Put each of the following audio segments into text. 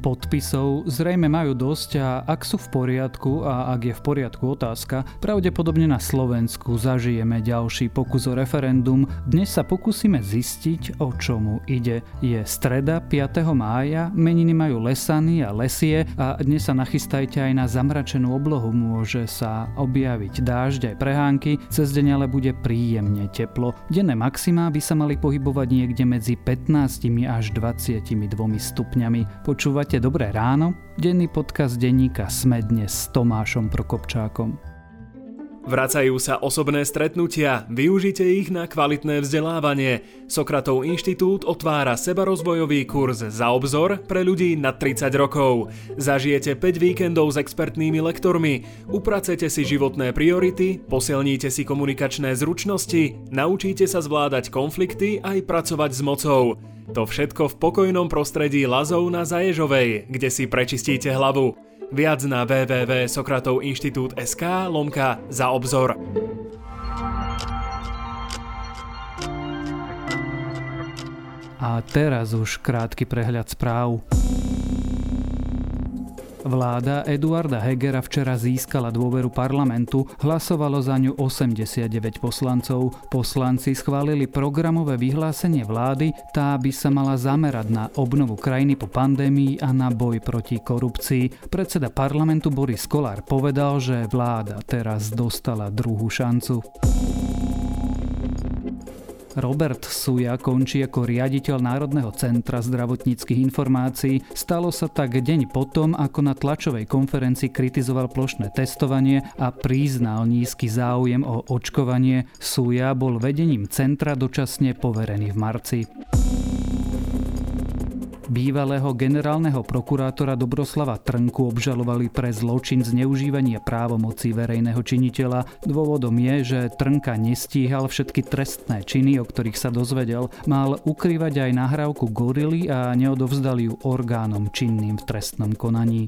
podpisov zrejme majú dosť a ak sú v poriadku a ak je v poriadku otázka, pravdepodobne na Slovensku zažijeme ďalší pokus o referendum. Dnes sa pokúsime zistiť, o čomu ide. Je streda 5. mája, meniny majú lesany a lesie a dnes sa nachystajte aj na zamračenú oblohu. Môže sa objaviť dážď aj prehánky, cez deň ale bude príjemne teplo. Denné maximá by sa mali pohybovať niekde medzi 15 až 22 stupňami. Počúvať Počúvate Dobré ráno, denný podcast denníka Sme dnes s Tomášom Prokopčákom. Vracajú sa osobné stretnutia, využite ich na kvalitné vzdelávanie. Sokratov inštitút otvára sebarozvojový kurz za obzor pre ľudí nad 30 rokov. Zažijete 5 víkendov s expertnými lektormi, upracete si životné priority, posilníte si komunikačné zručnosti, naučíte sa zvládať konflikty aj pracovať s mocou. To všetko v pokojnom prostredí Lazov na Zaježovej, kde si prečistíte hlavu. Viac na www.sokratovinštitút.sk lomka za obzor. A teraz už krátky prehľad správ. Vláda Eduarda Hegera včera získala dôveru parlamentu, hlasovalo za ňu 89 poslancov. Poslanci schválili programové vyhlásenie vlády, tá by sa mala zamerať na obnovu krajiny po pandémii a na boj proti korupcii. Predseda parlamentu Boris Kolár povedal, že vláda teraz dostala druhú šancu. Robert Suja končí ako riaditeľ Národného centra zdravotníckých informácií. Stalo sa tak deň potom, ako na tlačovej konferencii kritizoval plošné testovanie a priznal nízky záujem o očkovanie. Suja bol vedením centra dočasne poverený v marci bývalého generálneho prokurátora Dobroslava Trnku obžalovali pre zločin zneužívania právomocí verejného činiteľa. Dôvodom je, že Trnka nestíhal všetky trestné činy, o ktorých sa dozvedel. Mal ukrývať aj nahrávku gorily a neodovzdal ju orgánom činným v trestnom konaní.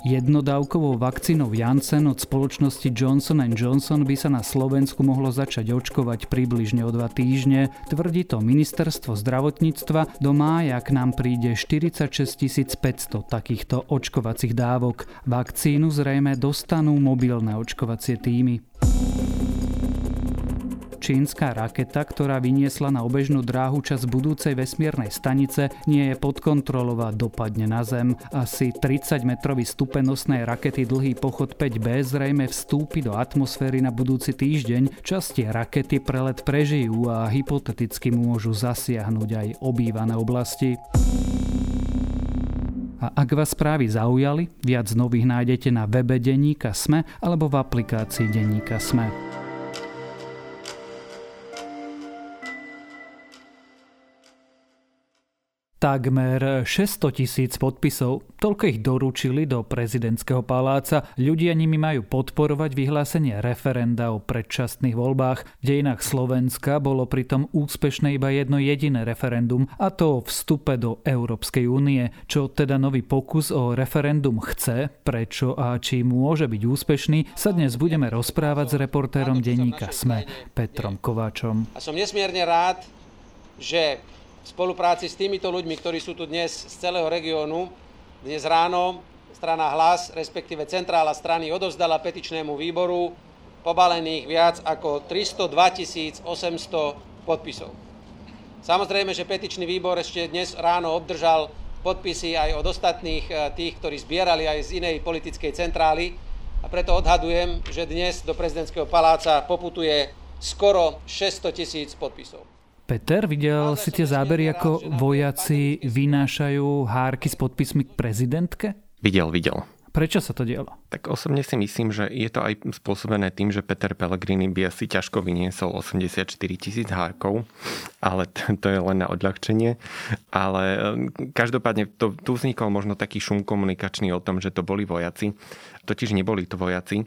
Jednodávkovou vakcínou Janssen od spoločnosti Johnson Johnson by sa na Slovensku mohlo začať očkovať približne o dva týždne. Tvrdí to ministerstvo zdravotníctva. Do mája k nám príde 46 500 takýchto očkovacích dávok. Vakcínu zrejme dostanú mobilné očkovacie týmy čínska raketa, ktorá vyniesla na obežnú dráhu čas budúcej vesmiernej stanice, nie je pod kontrolou a dopadne na Zem. Asi 30-metrový stupenosnej rakety dlhý pochod 5B zrejme vstúpi do atmosféry na budúci týždeň. Časti rakety prelet prežijú a hypoteticky môžu zasiahnuť aj obývané oblasti. A ak vás správy zaujali, viac nových nájdete na webe Deníka Sme alebo v aplikácii Deníka Sme. Takmer 600 tisíc podpisov, toľko ich doručili do prezidentského paláca. Ľudia nimi majú podporovať vyhlásenie referenda o predčasných voľbách. V dejinách Slovenska bolo pritom úspešné iba jedno jediné referendum, a to o vstupe do Európskej únie. Čo teda nový pokus o referendum chce, prečo a či môže byť úspešný, sa dnes budeme rozprávať s reportérom denníka SME, Petrom Kováčom. A som nesmierne rád, že v spolupráci s týmito ľuďmi, ktorí sú tu dnes z celého regiónu. Dnes ráno strana Hlas, respektíve centrála strany, odovzdala petičnému výboru pobalených viac ako 302 800 podpisov. Samozrejme, že petičný výbor ešte dnes ráno obdržal podpisy aj od ostatných eh, tých, ktorí zbierali aj z inej politickej centrály a preto odhadujem, že dnes do prezidentského paláca poputuje skoro 600 tisíc podpisov. Peter, videl si tie zábery, ako vojaci vynášajú hárky s podpismi k prezidentke? Videl, videl. Prečo sa to dialo? Tak osobne si myslím, že je to aj spôsobené tým, že Peter Pellegrini by asi ťažko vyniesol 84 tisíc hárkov, ale to je len na odľahčenie. Ale e, každopádne to, tu vznikol možno taký šum komunikačný o tom, že to boli vojaci. Totiž neboli to vojaci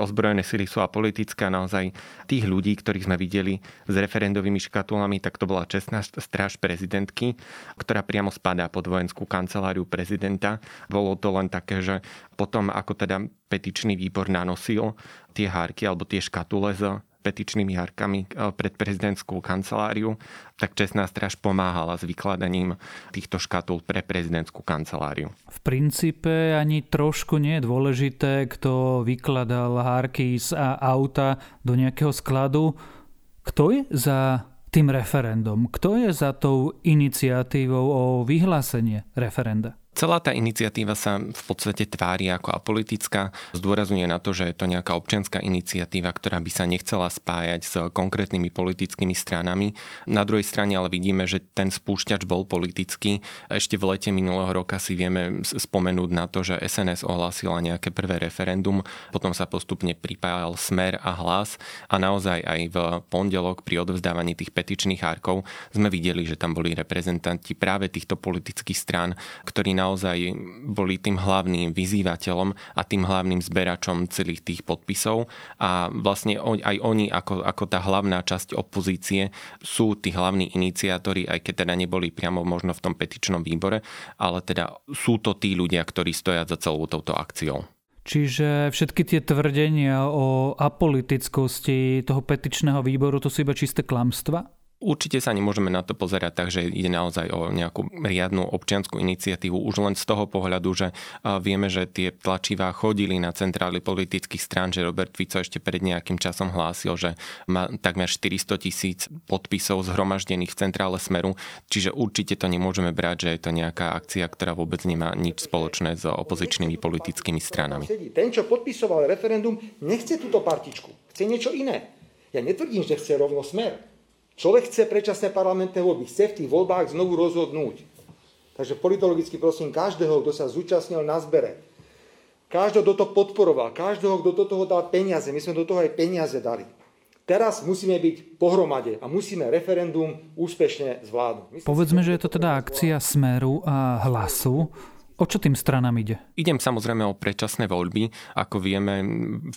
ozbrojené sily sú apolitické a naozaj tých ľudí, ktorých sme videli s referendovými škatulami, tak to bola čestná stráž prezidentky, ktorá priamo spadá pod vojenskú kanceláriu prezidenta. Bolo to len také, že potom ako teda petičný výbor nanosil tie hárky alebo tie škatule s petičnými harkami e, pred prezidentskú kanceláriu, tak Čestná stráž pomáhala s vykladaním týchto škatul pre prezidentskú kanceláriu. V princípe ani trošku nie je dôležité, kto vykladal hárky z auta do nejakého skladu. Kto je za tým referendum? Kto je za tou iniciatívou o vyhlásenie referenda? Celá tá iniciatíva sa v podstate tvári ako apolitická. Zdôrazňuje na to, že je to nejaká občianská iniciatíva, ktorá by sa nechcela spájať s konkrétnymi politickými stranami. Na druhej strane ale vidíme, že ten spúšťač bol politický. Ešte v lete minulého roka si vieme spomenúť na to, že SNS ohlásila nejaké prvé referendum, potom sa postupne pripájal Smer a Hlas a naozaj aj v pondelok pri odovzdávaní tých petičných árkov sme videli, že tam boli reprezentanti práve týchto politických strán, ktorí naozaj boli tým hlavným vyzývateľom a tým hlavným zberačom celých tých podpisov a vlastne aj oni ako, ako tá hlavná časť opozície sú tí hlavní iniciátori, aj keď teda neboli priamo možno v tom petičnom výbore, ale teda sú to tí ľudia, ktorí stoja za celou touto akciou. Čiže všetky tie tvrdenia o apolitickosti toho petičného výboru, to sú iba čisté klamstva? Určite sa nemôžeme na to pozerať tak, že ide naozaj o nejakú riadnu občianskú iniciatívu už len z toho pohľadu, že vieme, že tie tlačivá chodili na centrály politických strán, že Robert Fico ešte pred nejakým časom hlásil, že má takmer 400 tisíc podpisov zhromaždených v centrále Smeru, čiže určite to nemôžeme brať, že je to nejaká akcia, ktorá vôbec nemá nič spoločné s opozičnými politickými stranami. Ten, čo podpisoval referendum, nechce túto partičku, chce niečo iné. Ja netvrdím, že chce rovno smer. Človek chce predčasné parlamentné voľby, chce v tých voľbách znovu rozhodnúť. Takže politologicky prosím každého, kto sa zúčastnil na zbere, každého, kto to podporoval, každého, kto do toho dal peniaze, my sme do toho aj peniaze dali. Teraz musíme byť pohromade a musíme referendum úspešne zvládnuť. Povedzme, že je to teda akcia Smeru a Hlasu. O čo tým stranám ide? Idem samozrejme o predčasné voľby. Ako vieme,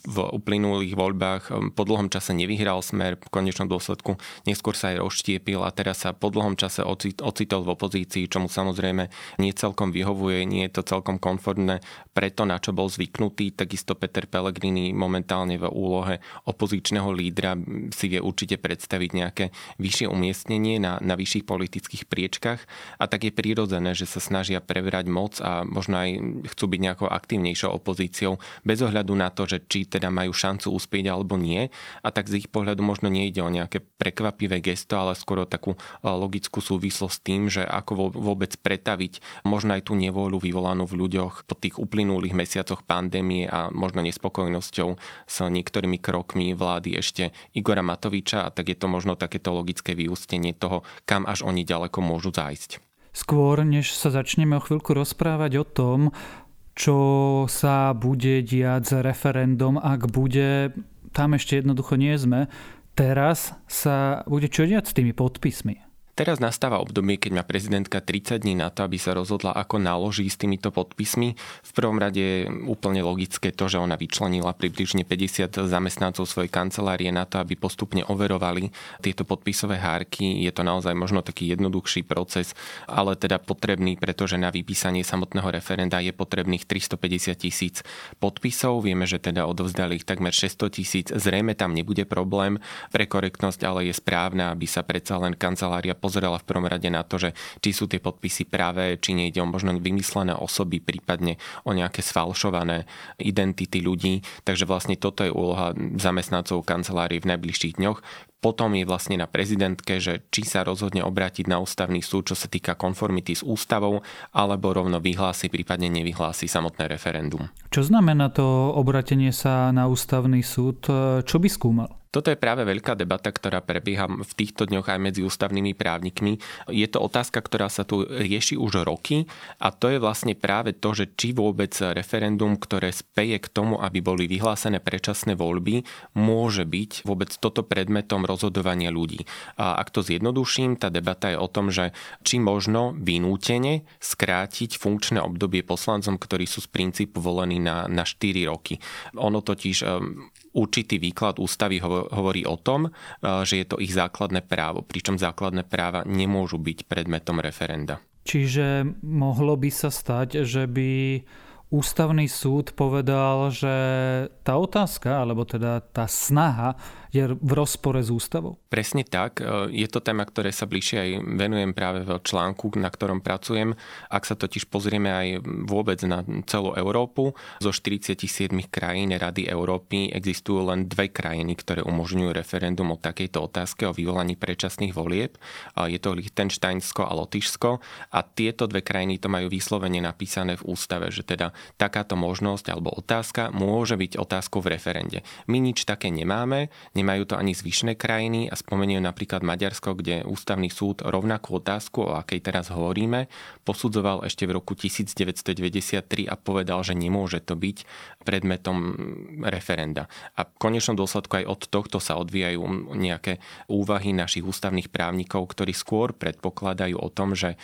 v uplynulých voľbách um, po dlhom čase nevyhral smer, v konečnom dôsledku neskôr sa aj rozštiepil a teraz sa po dlhom čase ocitol v opozícii, čo mu samozrejme nie celkom vyhovuje, nie je to celkom konformné pre to, na čo bol zvyknutý. Takisto Peter Pellegrini momentálne v úlohe opozičného lídra si vie určite predstaviť nejaké vyššie umiestnenie na, na vyšších politických priečkach a tak je prirodzené, že sa snažia prebrať moc a možno aj chcú byť nejakou aktívnejšou opozíciou bez ohľadu na to, že či teda majú šancu uspieť alebo nie. A tak z ich pohľadu možno nejde o nejaké prekvapivé gesto, ale skôr o takú logickú súvislosť s tým, že ako vôbec pretaviť možno aj tú nevôľu vyvolanú v ľuďoch po tých uplynulých mesiacoch pandémie a možno nespokojnosťou s niektorými krokmi vlády ešte Igora Matoviča a tak je to možno takéto logické vyústenie toho, kam až oni ďaleko môžu zájsť. Skôr, než sa začneme o chvíľku rozprávať o tom, čo sa bude diať s referendum, ak bude, tam ešte jednoducho nie sme, teraz sa bude čo diať s tými podpismi. Teraz nastáva obdobie, keď má prezidentka 30 dní na to, aby sa rozhodla, ako naloží s týmito podpismi. V prvom rade je úplne logické to, že ona vyčlenila približne 50 zamestnancov svojej kancelárie na to, aby postupne overovali tieto podpisové hárky. Je to naozaj možno taký jednoduchší proces, ale teda potrebný, pretože na vypísanie samotného referenda je potrebných 350 tisíc podpisov. Vieme, že teda odovzdali ich takmer 600 tisíc. Zrejme tam nebude problém pre korektnosť, ale je správne, aby sa predsa len kancelária pozerala v prvom rade na to, že či sú tie podpisy práve, či nejde o možno vymyslené osoby, prípadne o nejaké sfalšované identity ľudí. Takže vlastne toto je úloha zamestnancov kancelárie v najbližších dňoch. Potom je vlastne na prezidentke, že či sa rozhodne obrátiť na ústavný súd, čo sa týka konformity s ústavou, alebo rovno vyhlási, prípadne nevyhlási samotné referendum. Čo znamená to obratenie sa na ústavný súd? Čo by skúmal? Toto je práve veľká debata, ktorá prebieha v týchto dňoch aj medzi ústavnými právnikmi. Je to otázka, ktorá sa tu rieši už roky a to je vlastne práve to, že či vôbec referendum, ktoré speje k tomu, aby boli vyhlásené predčasné voľby, môže byť vôbec toto predmetom rozhodovania ľudí. A ak to zjednoduším, tá debata je o tom, že či možno vynútene skrátiť funkčné obdobie poslancom, ktorí sú z princípu volení na, na 4 roky. Ono totiž určitý výklad ústavy hovorí o tom, e, že je to ich základné právo, pričom základné práva nemôžu byť predmetom referenda. Čiže mohlo by sa stať, že by ústavný súd povedal, že tá otázka, alebo teda tá snaha je v rozpore s ústavou? Presne tak. E, je to téma, ktoré sa bližšie aj venujem práve v článku, na ktorom pracujem. Ak sa totiž pozrieme aj vôbec na celú Európu, zo 47 krajín Rady Európy existujú len dve krajiny, ktoré umožňujú referendum o takejto otázke o vyvolaní predčasných volieb. Je to Liechtensteinsko a Lotyšsko a tieto dve krajiny to majú vyslovene napísané v ústave, že teda takáto možnosť alebo otázka môže byť otázkou v referende. My nič také nemáme, nemajú to ani zvyšné krajiny a spomeniem napríklad Maďarsko, kde ústavný súd rovnakú otázku, o akej teraz hovoríme, posudzoval ešte v roku 1993 a povedal, že nemôže to byť predmetom referenda. A v konečnom dôsledku aj od tohto sa odvíjajú nejaké úvahy našich ústavných právnikov, ktorí skôr predpokladajú o tom, že e,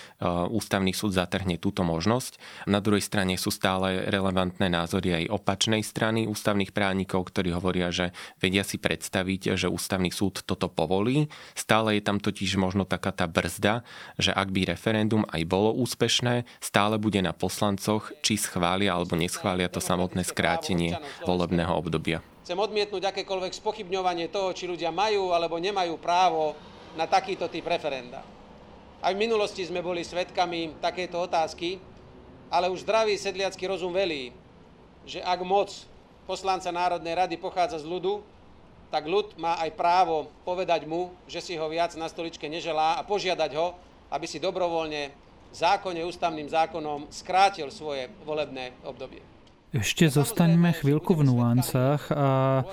ústavný súd zatrhne túto možnosť. Na druhej strane sú stále relevantné názory aj opačnej strany ústavných právnikov, ktorí hovoria, že vedia si predstaviť, že ústavný súd toto povolí. Stále je tam totiž možno taká tá brzda, že ak by referendum aj bolo úspešné, stále bude na poslancoch, či schvália alebo neschvália to samotné skrátenie volebného obdobia. Chcem odmietnúť akékoľvek spochybňovanie toho, či ľudia majú alebo nemajú právo na takýto typ referenda. Aj v minulosti sme boli svedkami takéto otázky, ale už zdravý sedliacký rozum velí, že ak moc poslanca Národnej rady pochádza z ľudu, tak ľud má aj právo povedať mu, že si ho viac na stoličke neželá a požiadať ho, aby si dobrovoľne zákonne, ústavným zákonom skrátil svoje volebné obdobie. Ešte zostaňme chvíľku v nuancách a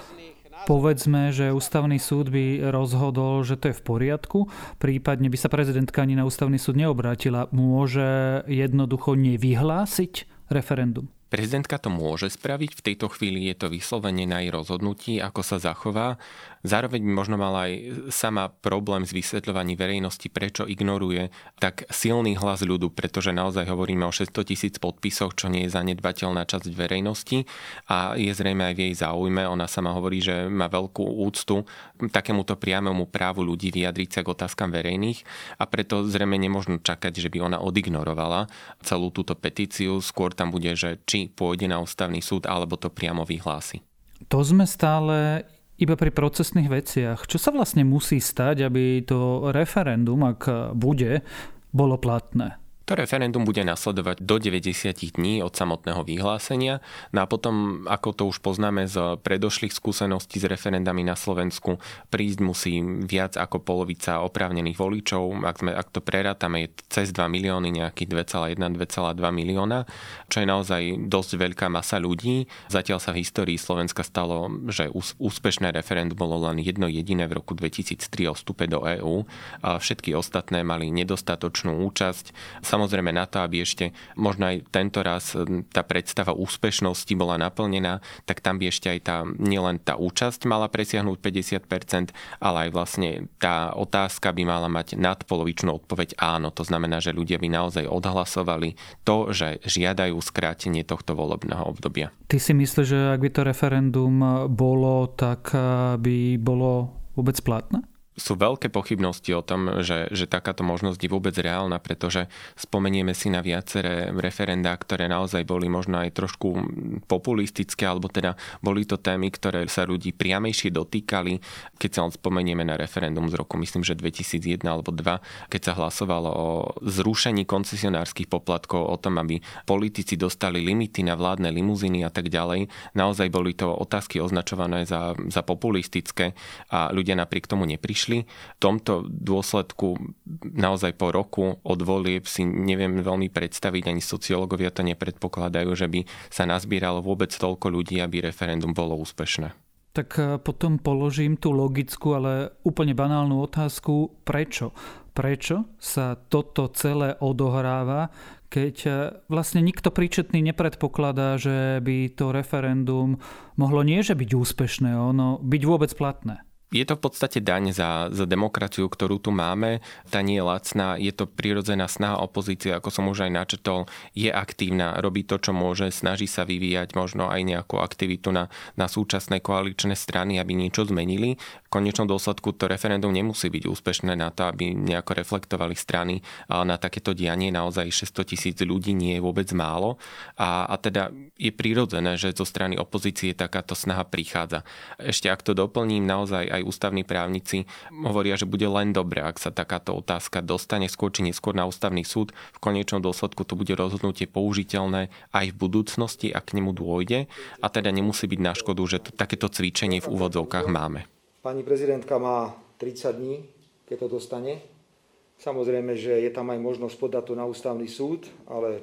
povedzme, že ústavný súd by rozhodol, že to je v poriadku, prípadne by sa prezidentka ani na ústavný súd neobrátila, môže jednoducho nevyhlásiť referendum. Prezidentka to môže spraviť, v tejto chvíli je to vyslovene na jej rozhodnutí, ako sa zachová. Zároveň by možno mala aj sama problém s vysvetľovaním verejnosti, prečo ignoruje tak silný hlas ľudu, pretože naozaj hovoríme o 600 tisíc podpisoch, čo nie je zanedbateľná časť verejnosti a je zrejme aj v jej záujme. Ona sama hovorí, že má veľkú úctu takémuto priamému právu ľudí vyjadriť sa k otázkam verejných a preto zrejme nemôžno čakať, že by ona odignorovala celú túto petíciu. Skôr tam bude, že či či pôjde na ústavný súd, alebo to priamo vyhlási. To sme stále iba pri procesných veciach. Čo sa vlastne musí stať, aby to referendum, ak bude, bolo platné? To referendum bude nasledovať do 90 dní od samotného vyhlásenia. No a potom, ako to už poznáme z predošlých skúseností s referendami na Slovensku, prísť musí viac ako polovica oprávnených voličov. Ak, sme, ak to prerátame, je cez 2 milióny, nejakých 2,1-2,2 milióna, čo je naozaj dosť veľká masa ľudí. Zatiaľ sa v histórii Slovenska stalo, že úspešné referendum bolo len jedno jediné v roku 2003 o vstupe do EÚ. Všetky ostatné mali nedostatočnú účasť samozrejme na to, aby ešte možno aj tento raz tá predstava úspešnosti bola naplnená, tak tam by ešte aj tá, nielen tá účasť mala presiahnuť 50%, ale aj vlastne tá otázka by mala mať nadpolovičnú odpoveď áno. To znamená, že ľudia by naozaj odhlasovali to, že žiadajú skrátenie tohto volebného obdobia. Ty si myslíš, že ak by to referendum bolo, tak e, by bolo vôbec platné? Sú veľké pochybnosti o tom, že, že takáto možnosť je vôbec reálna, pretože spomenieme si na viaceré referendá, ktoré naozaj boli možno aj trošku populistické, alebo teda boli to témy, ktoré sa ľudí priamejšie dotýkali. Keď sa spomenieme na referendum z roku, myslím, že 2001 alebo 2, keď sa hlasovalo o zrušení koncesionárskych poplatkov, o tom, aby politici dostali limity na vládne limuziny a tak ďalej, naozaj boli to otázky označované za, za populistické a ľudia napriek tomu neprišli prišli. V tomto dôsledku naozaj po roku od volieb si neviem veľmi predstaviť, ani sociológovia to nepredpokladajú, že by sa nazbieralo vôbec toľko ľudí, aby referendum bolo úspešné. Tak e, potom položím tú logickú, ale úplne banálnu otázku. Prečo? Prečo sa toto celé odohráva, keď e, vlastne nikto príčetný nepredpokladá, že by to referendum mohlo nie že byť úspešné, ono byť vôbec platné? Je to v podstate daň za, za demokraciu, ktorú tu máme. Tá nie je lacná, je to prirodzená snaha opozície, ako som už aj načetol, je aktívna, robí to, čo môže, snaží sa vyvíjať možno aj nejakú aktivitu na, na súčasné koaličné strany, aby niečo zmenili. V konečnom dôsledku to referendum nemusí byť úspešné na to, aby nejako reflektovali strany na takéto dianie. Naozaj 600 tisíc ľudí nie je vôbec málo. A, a teda je prirodzené, že zo strany opozície takáto snaha prichádza. Ešte ak to doplním, naozaj aj ústavní právnici hovoria, že bude len dobre, ak sa takáto otázka dostane skôr či neskôr na ústavný súd. V konečnom dôsledku to bude rozhodnutie použiteľné aj v budúcnosti, ak k nemu dôjde a teda nemusí byť na škodu, že to, takéto cvičenie v úvodzovkách máme. Pani prezidentka má 30 dní, keď to dostane. Samozrejme, že je tam aj možnosť podať to na ústavný súd, ale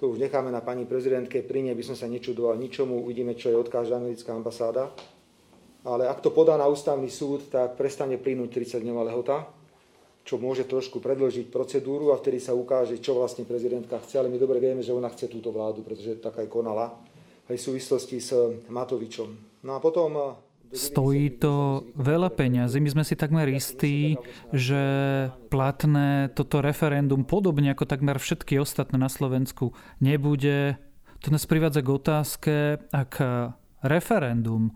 to už necháme na pani prezidentke. Pri nej by som sa nečudoval ničomu. Uvidíme, čo je odkáže americká ambasáda ale ak to podá na ústavný súd, tak prestane plynúť 30-dňová lehota, čo môže trošku predložiť procedúru a vtedy sa ukáže, čo vlastne prezidentka chce, ale my dobre vieme, že ona chce túto vládu, pretože tak aj konala aj v súvislosti s Matovičom. No a potom eh, Stojí to veľa peňazí. My sme si takmer istí, že platné toto referendum, podobne ako takmer všetky ostatné na Slovensku, nebude. To nás privádza k otázke, ak referendum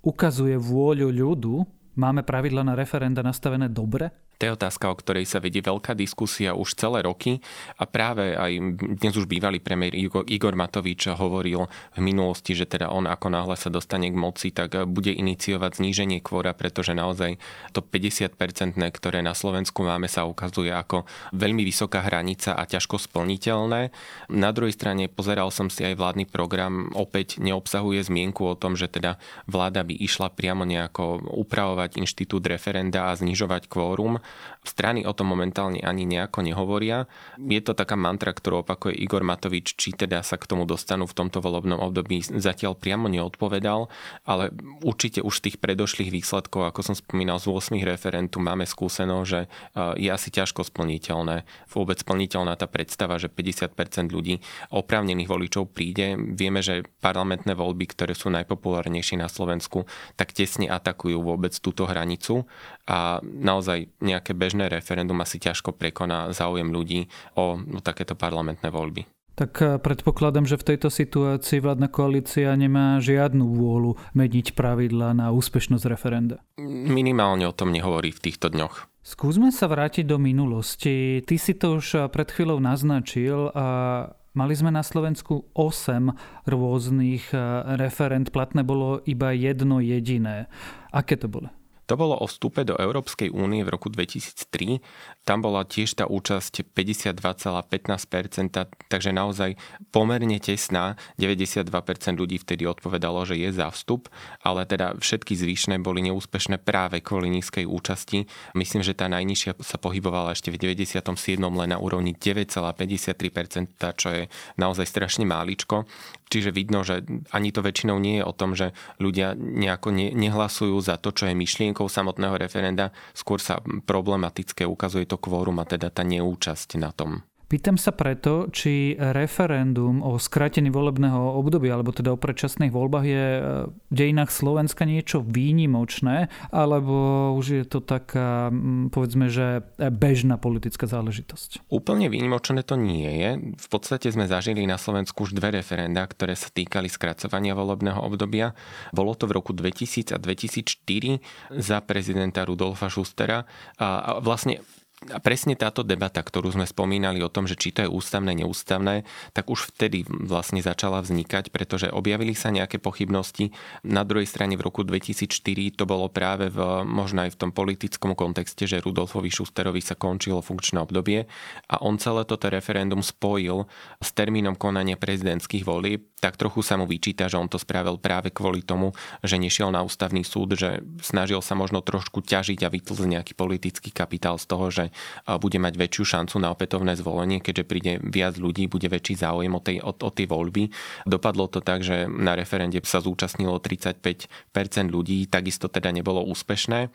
ukazuje vôľu ľudu, máme pravidla na referenda nastavené dobre? To je otázka, o ktorej sa vedie veľká diskusia už celé roky a práve aj dnes už bývalý premiér Igor Matovič hovoril v minulosti, že teda on ako náhle sa dostane k moci, tak bude iniciovať zníženie kvóra, pretože naozaj to 50-percentné, ktoré na Slovensku máme, sa ukazuje ako veľmi vysoká hranica a ťažko splniteľné. Na druhej strane pozeral som si aj vládny program, opäť neobsahuje zmienku o tom, že teda vláda by išla priamo nejako upravovať inštitút referenda a znižovať kvórum. Strany o tom momentálne ani nejako nehovoria. Je to taká mantra, ktorú opakuje Igor Matovič, či teda sa k tomu dostanú v tomto volebnom období. Zatiaľ priamo neodpovedal, ale určite už z tých predošlých výsledkov, ako som spomínal, z 8 referentu máme skúseno, že e, je asi ťažko splniteľné, vôbec splniteľná tá predstava, že 50% ľudí oprávnených voličov príde. Vieme, že parlamentné voľby, ktoré sú najpopulárnejšie na Slovensku, tak tesne atakujú vôbec túto hranicu a naozaj nejak nejaké bežné referendum asi ťažko prekoná záujem ľudí o, takéto parlamentné voľby. Tak eh, predpokladám, že v tejto situácii vládna koalícia nemá žiadnu vôľu meniť pravidla na úspešnosť referenda. Minimálne o tom nehovorí v týchto dňoch. Skúsme sa vrátiť do minulosti. Ty si to už eh, pred chvíľou naznačil a Mali sme na Slovensku 8 rôznych eh, referent, platné bolo iba jedno jediné. Aké to bolo? To bolo o vstupe do Európskej únie v roku 2003. Tam bola tiež tá účasť 52,15%, takže naozaj pomerne tesná. 92% ľudí vtedy odpovedalo, že je za vstup, ale teda všetky zvyšné boli neúspešné práve kvôli nízkej účasti. Myslím, že tá najnižšia sa pohybovala ešte v 97. len na úrovni 9,53%, čo je naozaj strašne máličko. Čiže vidno, že ani to väčšinou nie je o tom, že ľudia nejako nehlasujú za to, čo je myšlienkou samotného referenda, skôr sa problematické ukazuje to kvórum a teda tá neúčasť na tom. Pýtam sa preto, či referendum o skratení volebného obdobia, alebo teda o predčasných voľbách je e, v dejinách Slovenska niečo výnimočné, alebo už je to taká, povedzme, že bežná politická záležitosť? Úplne výnimočné to nie je. V podstate sme zažili na Slovensku už dve referenda, ktoré sa týkali skracovania volebného obdobia. Bolo to v roku 2000 a 2004 za prezidenta Rudolfa Schustera. A vlastne a presne táto debata, ktorú sme spomínali o tom, že či to je ústavné, neústavné, tak už vtedy vlastne začala vznikať, pretože objavili sa nejaké pochybnosti. Na druhej strane v roku 2004 to bolo práve v, možno aj v tom politickom kontexte, že Rudolfovi Šusterovi sa končilo funkčné obdobie a on celé toto referendum spojil s termínom konania prezidentských volieb, tak trochu sa mu vyčíta, že on to spravil práve kvôli tomu, že nešiel na ústavný súd, že snažil sa možno trošku ťažiť a vytlzť nejaký politický kapitál z toho, že bude mať väčšiu šancu na opätovné zvolenie, keďže príde viac ľudí, bude väčší záujem o tej, o, o tej voľby. Dopadlo to tak, že na referende sa zúčastnilo 35% ľudí, takisto teda nebolo úspešné.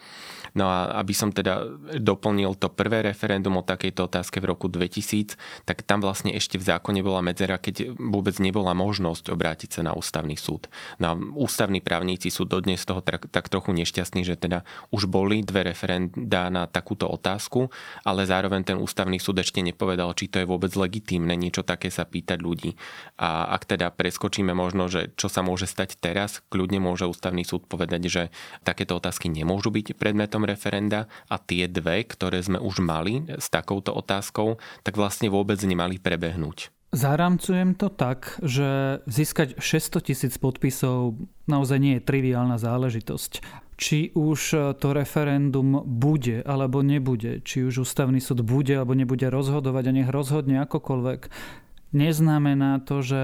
No a aby som teda doplnil to prvé referendum o takejto otázke v roku 2000, tak tam vlastne ešte v zákone bola medzera, keď vôbec nebola možnosť obrátiť sa na ústavný súd. No a ústavní právníci sú dodnes toho tak, tak trochu nešťastní, že teda už boli dve referenda na takúto otázku, ale zároveň ten ústavný súd ešte nepovedal, či to je vôbec legitímne niečo také sa pýtať ľudí. A ak teda preskočíme možno, že čo sa môže stať teraz, kľudne môže ústavný súd povedať, že takéto otázky nemôžu byť predmetom referenda a tie dve, ktoré sme už mali s takouto otázkou, tak vlastne vôbec nemali prebehnúť. Zaramcujem to tak, že získať 600 tisíc podpisov naozaj nie je triviálna záležitosť. Či už to referendum bude alebo nebude, či už ústavný súd bude alebo nebude rozhodovať a nech rozhodne akokoľvek, neznamená to, že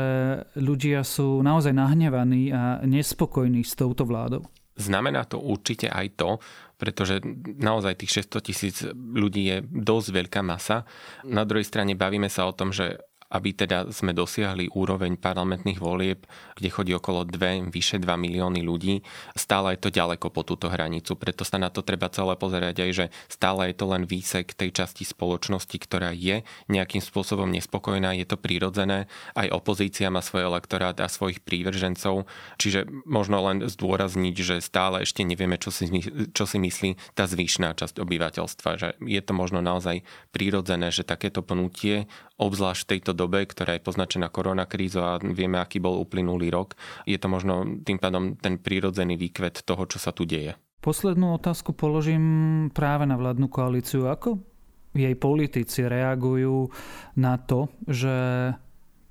ľudia sú naozaj nahnevaní a nespokojní s touto vládou. Znamená to určite aj to, pretože naozaj tých 600 tisíc ľudí je dosť veľká masa. Na druhej strane bavíme sa o tom, že aby teda sme dosiahli úroveň parlamentných volieb, kde chodí okolo 2, vyše 2 milióny ľudí, stále je to ďaleko po túto hranicu. Preto sa na to treba celé pozerať aj, že stále je to len výsek tej časti spoločnosti, ktorá je nejakým spôsobom nespokojná, je to prirodzené. Aj opozícia má svoj elektorát a svojich prívržencov, čiže možno len zdôrazniť, že stále ešte nevieme, čo si, čo si myslí tá zvyšná časť obyvateľstva. Že je to možno naozaj prirodzené, že takéto pnutie, obzvlášť v tejto dobe, ktorá je poznačená koronakrízou a vieme, aký bol uplynulý rok, je to možno tým pádom ten prírodzený výkvet toho, čo sa tu deje. Poslednú otázku položím práve na vládnu koalíciu. Ako jej politici reagujú na to, že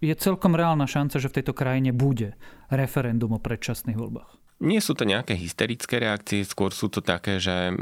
je celkom reálna šanca, že v tejto krajine bude referendum o predčasných voľbách? Nie sú to nejaké hysterické reakcie, skôr sú to také, že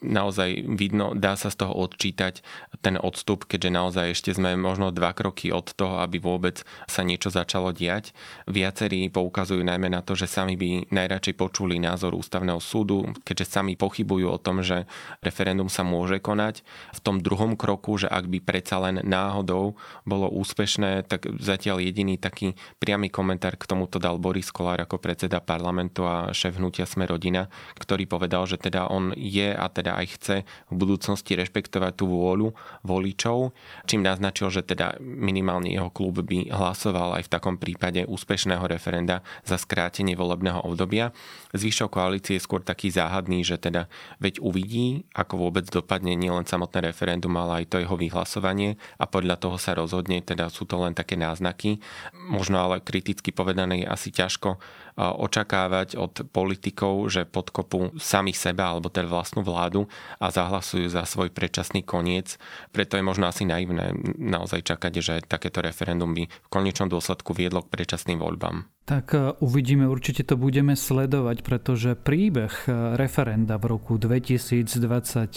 naozaj vidno, dá sa z toho odčítať ten odstup, keďže naozaj ešte sme možno dva kroky od toho, aby vôbec sa niečo začalo diať. Viacerí poukazujú najmä na to, že sami by najradšej počuli názor ústavného súdu, keďže sami pochybujú o tom, že referendum sa môže konať. V tom druhom kroku, že ak by predsa len náhodou bolo úspešné, tak zatiaľ jediný taký priamy komentár k tomuto dal Boris Kolár ako predseda parlamentu a šéf hnutia Sme rodina, ktorý povedal, že teda on je a teda aj chce v budúcnosti rešpektovať tú vôľu voličov, čím naznačil, že teda minimálne jeho klub by hlasoval aj v takom prípade úspešného referenda za skrátenie volebného obdobia. Zvyšok koalície je skôr taký záhadný, že teda veď uvidí, ako vôbec dopadne nielen samotné referendum, ale aj to jeho vyhlasovanie a podľa toho sa rozhodne, teda sú to len také náznaky. Možno ale kriticky povedané je asi ťažko očakávať od politikov, že podkopú samých seba alebo teda vlastnú vládu a zahlasujú za svoj predčasný koniec. Preto je možno asi naivné naozaj čakať, že takéto referendum by v konečnom dôsledku viedlo k predčasným voľbám. Tak e, uvidíme, určite to budeme sledovať, pretože príbeh e, referenda v roku 2021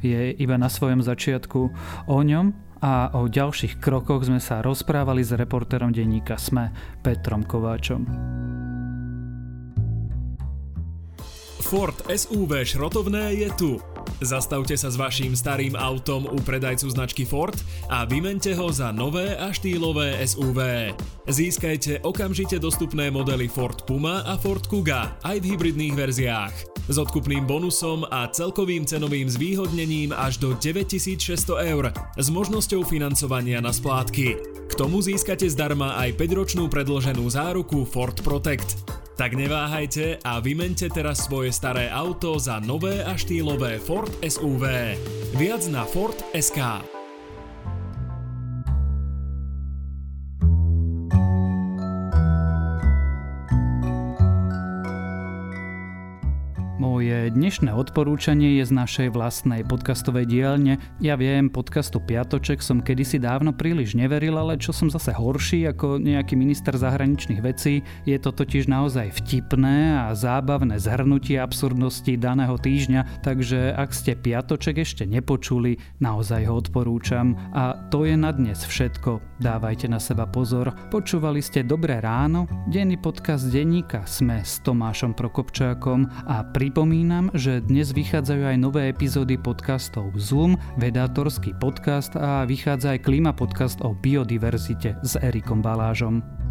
je iba na svojom začiatku. O ňom a o ďalších krokoch sme sa rozprávali s reportérom denníka SME Petrom Kováčom. Ford SUV šrotovné je tu. Zastavte sa s vaším starým autom u predajcu značky Ford a vymente ho za nové a štýlové SUV. Získajte okamžite dostupné modely Ford Puma a Ford Kuga aj v hybridných verziách. S odkupným bonusom a celkovým cenovým zvýhodnením až do 9600 eur s možnosťou financovania na splátky. K tomu získate zdarma aj 5-ročnú predloženú záruku Ford Protect. Tak neváhajte a vymente teraz svoje staré auto za nové a štýlové Ford SUV. Viac na Ford.sk. dnešné odporúčanie je z našej vlastnej podcastovej dielne. Ja viem, podcastu Piatoček som kedysi dávno príliš neveril, ale čo som zase horší ako nejaký minister zahraničných vecí, je to totiž naozaj vtipné a zábavné zhrnutie absurdnosti daného týždňa, takže ak ste Piatoček ešte nepočuli, naozaj ho odporúčam. A to je na dnes všetko. Dávajte na seba pozor. Počúvali ste Dobré ráno, denný podcast denníka Sme s Tomášom Prokopčákom a pripomínam, Pripomínam, že dnes vychádzajú aj nové epizódy podcastov Zoom, Vedátorský podcast a vychádza aj Klima podcast o biodiverzite s Erikom Balážom.